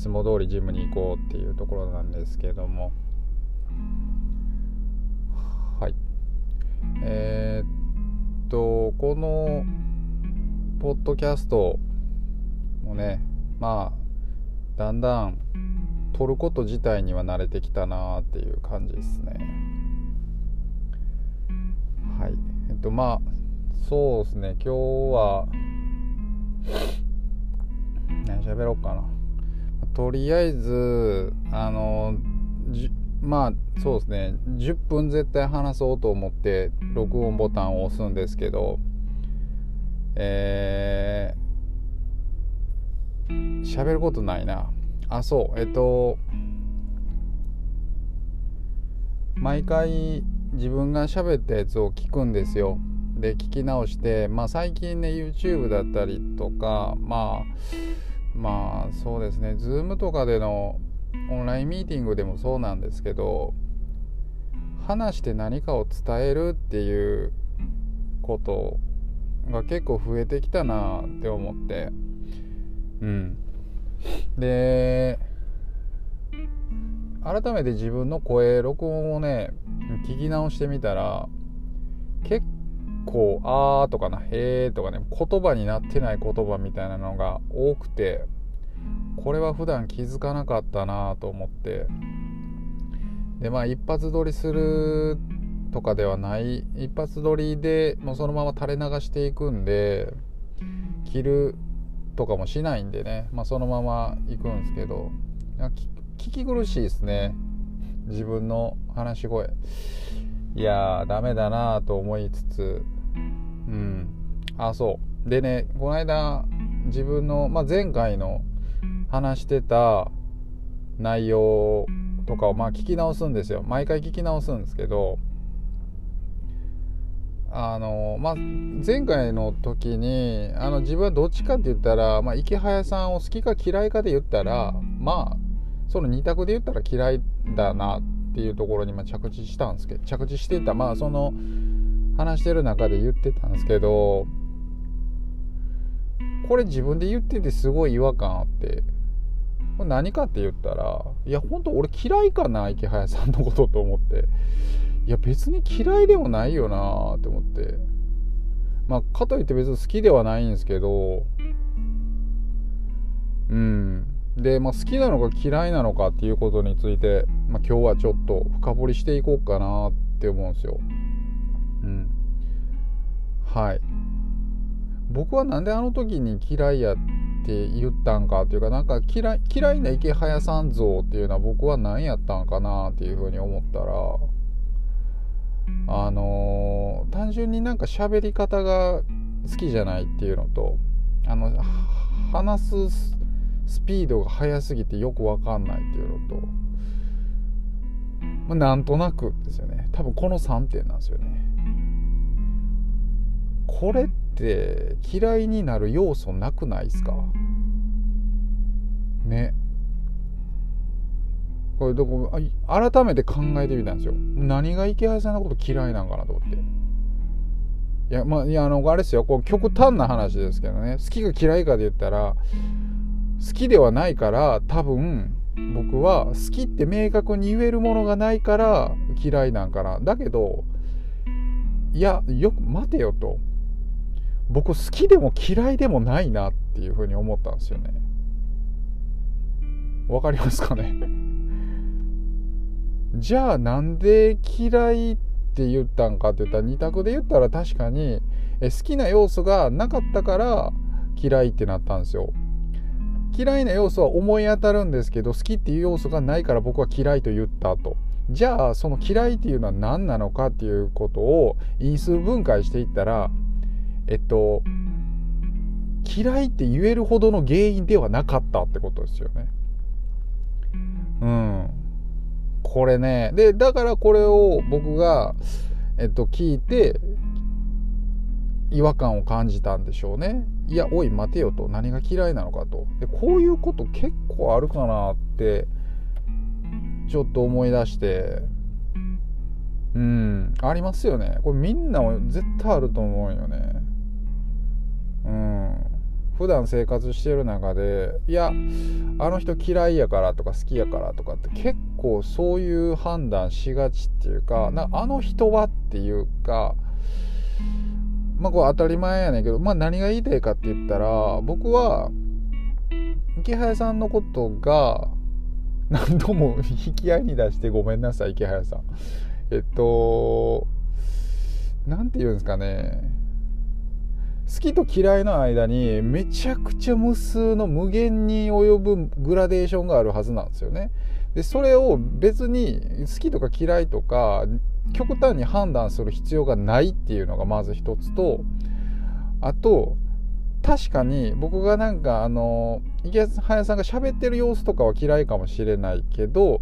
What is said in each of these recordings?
つも通りジムに行こうっていうところなんですけども。はい。えー、っとこのポッドキャストもねまあだんだん撮ること自体には慣れてきたなっていう感じですね。はい。えっとまあそうですね。今日は何喋ろうかな。とりあえずあのまあそうですね。10分絶対話そうと思って録音ボタンを押すんですけどえー、喋ることないな。あそう。えっと毎回自分が喋ったやつを聞くんですよ。で聞き直して、まあ、最近ね YouTube だったりとかまあまあそうですね。Zoom とかでのオンラインミーティングでもそうなんですけど話して何かを伝えるっていうことが結構増えてきたなって思って。うん。で改めて自分の声録音をね聞き直してみたら結構「あー」とかな「へー」とかね言葉になってない言葉みたいなのが多くてこれは普段気づかなかったなと思って。でまあ一発撮りするとかではない一発撮りでもうそのまま垂れ流していくんで切るとかもしないんでね、まあ、そのまま行くんですけど聞き苦しいですね。自分の話し声。いやーダメだなと思いつつうん。あそう。でねこの間自分の、まあ、前回の話してた内容とかをまあ聞き直すんですよ。毎回聞き直すんですけどあのまあ、前回の時にあの自分はどっちかって言ったら、まあ、池早さんを好きか嫌いかで言ったらまあその2択で言ったら嫌いだなっていうところにま着地したんですけど着地してたまあその話してる中で言ってたんですけどこれ自分で言っててすごい違和感あってこれ何かって言ったらいや本当俺嫌いかな池早さんのことと思って。いや別に嫌いでもないよなって思って。まあかといって別に好きではないんですけどうん。で、まあ、好きなのか嫌いなのかっていうことについて、まあ、今日はちょっと深掘りしていこうかなって思うんですよ。うん。はい。僕はなんであの時に嫌いやって言ったんかっていうかなんか嫌い嫌いな池早さん像っていうのは僕は何やったんかなっていうふうに思ったらあのー、単純になんか喋り方が好きじゃないっていうのとあの話すスピードが速すぎてよく分かんないっていうのと、まあ、なんとなくですよね。多分この3点なんですよね。これって嫌いになる要素なくないですか？ね。これどこ改めて考えてみたんですよ。何が池原さんのこと嫌いなんかなと思って。いやまあいやあのあれですよ。こう極端な話ですけどね。好きか嫌いかで言ったら好きではないから多分僕は好きって明確に言えるものがないから嫌いなんかな。だけどいやよく待てよと。僕好きでも嫌いでもないなっていうふうに思ったんですよね。わかりますかね？じゃあなんで嫌いって言ったんかって言ったら2択で言ったら確かに好きな要素がなかったから嫌いってなったんですよ。嫌いな要素は思い当たるんですけど好きっていう要素がないから僕は嫌いと言ったとじゃあその嫌いっていうのは何なのかっていうことを因数分解していったらえっと嫌いって言えるほどの原因ではなかったってことですよね。うん。これね。で、だからこれを僕が、えっと、聞いて、違和感を感じたんでしょうね。いや、おい、待てよと。何が嫌いなのかと。で、こういうこと結構あるかなって、ちょっと思い出して、うん、ありますよね。これみんなも絶対あると思うよね。うん。普段生活してる中でいやあの人嫌いやからとか好きやからとかって結構そういう判断しがちっていうかなあの人はっていうかまあこれ当たり前やねんけど、まあ、何が言いたいかって言ったら僕は池早さんのことが何度も引き合いに出してごめんなさい池早さんえっと何て言うんですかね好きと嫌いの間にめちゃくちゃ無数の無限に及ぶグラデーションがあるはずなんですよね。でそれを別に好きとか嫌いとか極端に判断する必要がないっていうのがまず一つとあと確かに僕がなんかあの池早さんが喋ってる様子とかは嫌いかもしれないけど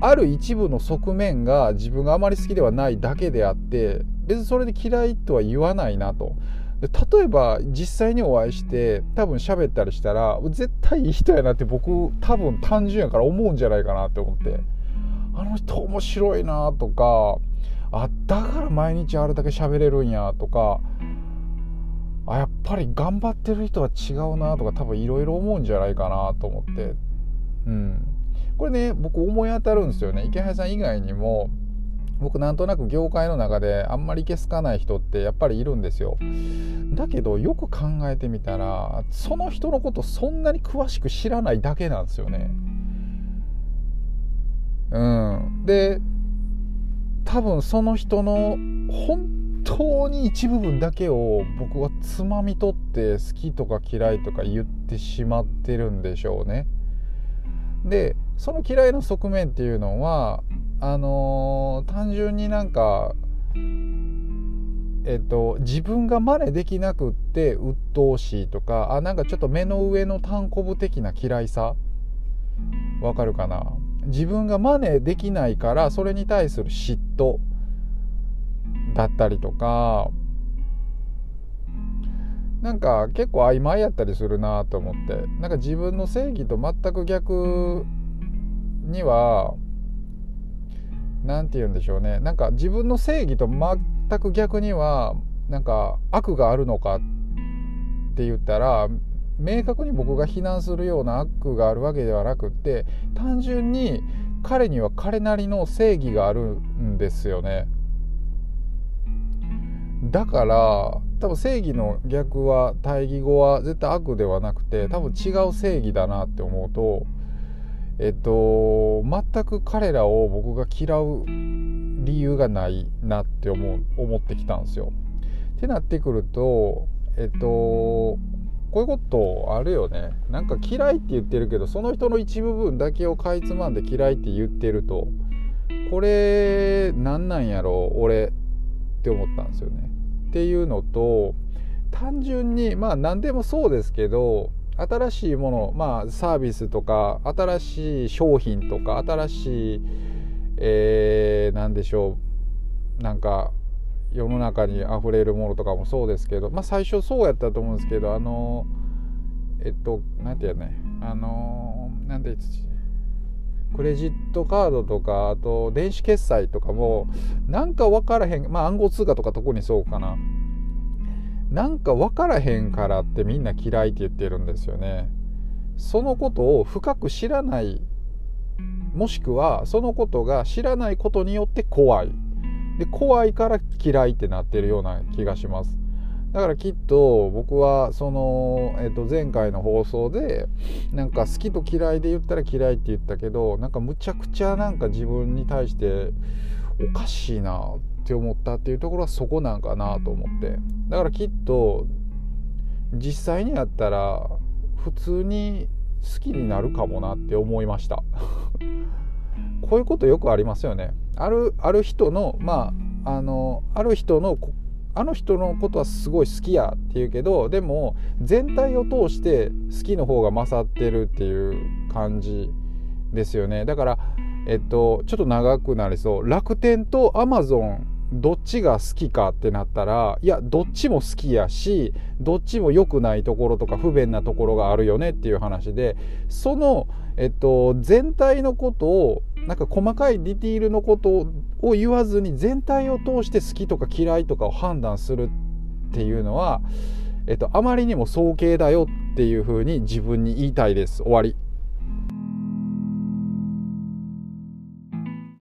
ある一部の側面が自分があまり好きではないだけであって別にそれで嫌いとは言わないなと。で例えば実際にお会いして多分喋ったりしたら絶対いい人やなって僕多分単純やから思うんじゃないかなって思ってあの人面白いなとかあだから毎日あれだけ喋れるんやとかあやっぱり頑張ってる人は違うなとか多分いろいろ思うんじゃないかなと思って。うん。これね僕思い当たるんですよね。池原さん以外にも僕なんとなく業界の中であんまりいけすかない人ってやっぱりいるんですよ。だけどよく考えてみたらその人のことそんなに詳しく知らないだけなんですよね。うん。で多分その人の本当に一部分だけを僕はつまみ取って好きとか嫌いとか言ってしまってるんでしょうね。でその嫌いの側面っていうのはあのー、単純になんかえっと、自分が真似できなくって鬱陶しいとかあなんかちょっと目の上の単こぶ的な嫌いさ？わかるかな？自分が真似できないからそれに対する嫉妬だったりとかなんか結構曖昧やったりするなと思って。なんか自分の正義と全く逆には何て言うんでしょうね。なんか自分の正義と全く逆にはなんか悪があるのかって言ったら明確に僕が非難するような悪があるわけではなくって単純に彼には彼なりの正義があるんですよね。だから多分正義の逆は対義語は絶対悪ではなくて多分違う正義だなって思うとえっと全く彼らを僕が嫌う理由がないなって思う思ってきたんですよ。ってなってくるとえっとこういうことあるよねなんか嫌いって言ってるけどその人の一部分だけをかいつまんで嫌いって言ってるとこれ何なんやろう俺って思ったんですよね。っていうのと単純にまあ何でもそうですけど新しいもの、まあ、サービスとか新しい商品とか新しい、えー、何でしょうなんか世の中にあふれるものとかもそうですけど、まあ、最初そうやったと思うんですけどあのえっと何て言うねあの何て言うクレジットカードとかあと電子決済とかもなんか分からへんまあ暗号通貨とか特にそうかな。なんか分からへんからってみんな嫌いって言ってるんですよね。そのことを深く知らないもしくはそのことが知らないことによって怖い。で怖いから嫌いってなってるような気がします。だからきっと僕はその、えっと、前回の放送でなんか好きと嫌いで言ったら嫌いって言ったけどなんかむちゃくちゃなんか自分に対しておかしいなって思ったっていうところはそこなんかなと思って。だからきっと実際にやったら普通に好きになるかもなって思いました。こういうことよくありますよね。あるある人のまああのある人のあの人のことはすごい好きやって言うけどでも全体を通して好きの方が勝ってるっていう感じですよね。だからえっとちょっと長くなりそう。楽天とアマゾンどっちが好きかってなったらいやどっちも好きやしどっちも良くないところとか不便なところがあるよねっていう話でその、えっと、全体のことをなんか細かいディティールのことを言わずに全体を通して好きとか嫌いとかを判断するっていうのはえっと、あまりにも早計だよっていうふうに自分に言いたいです。終わり。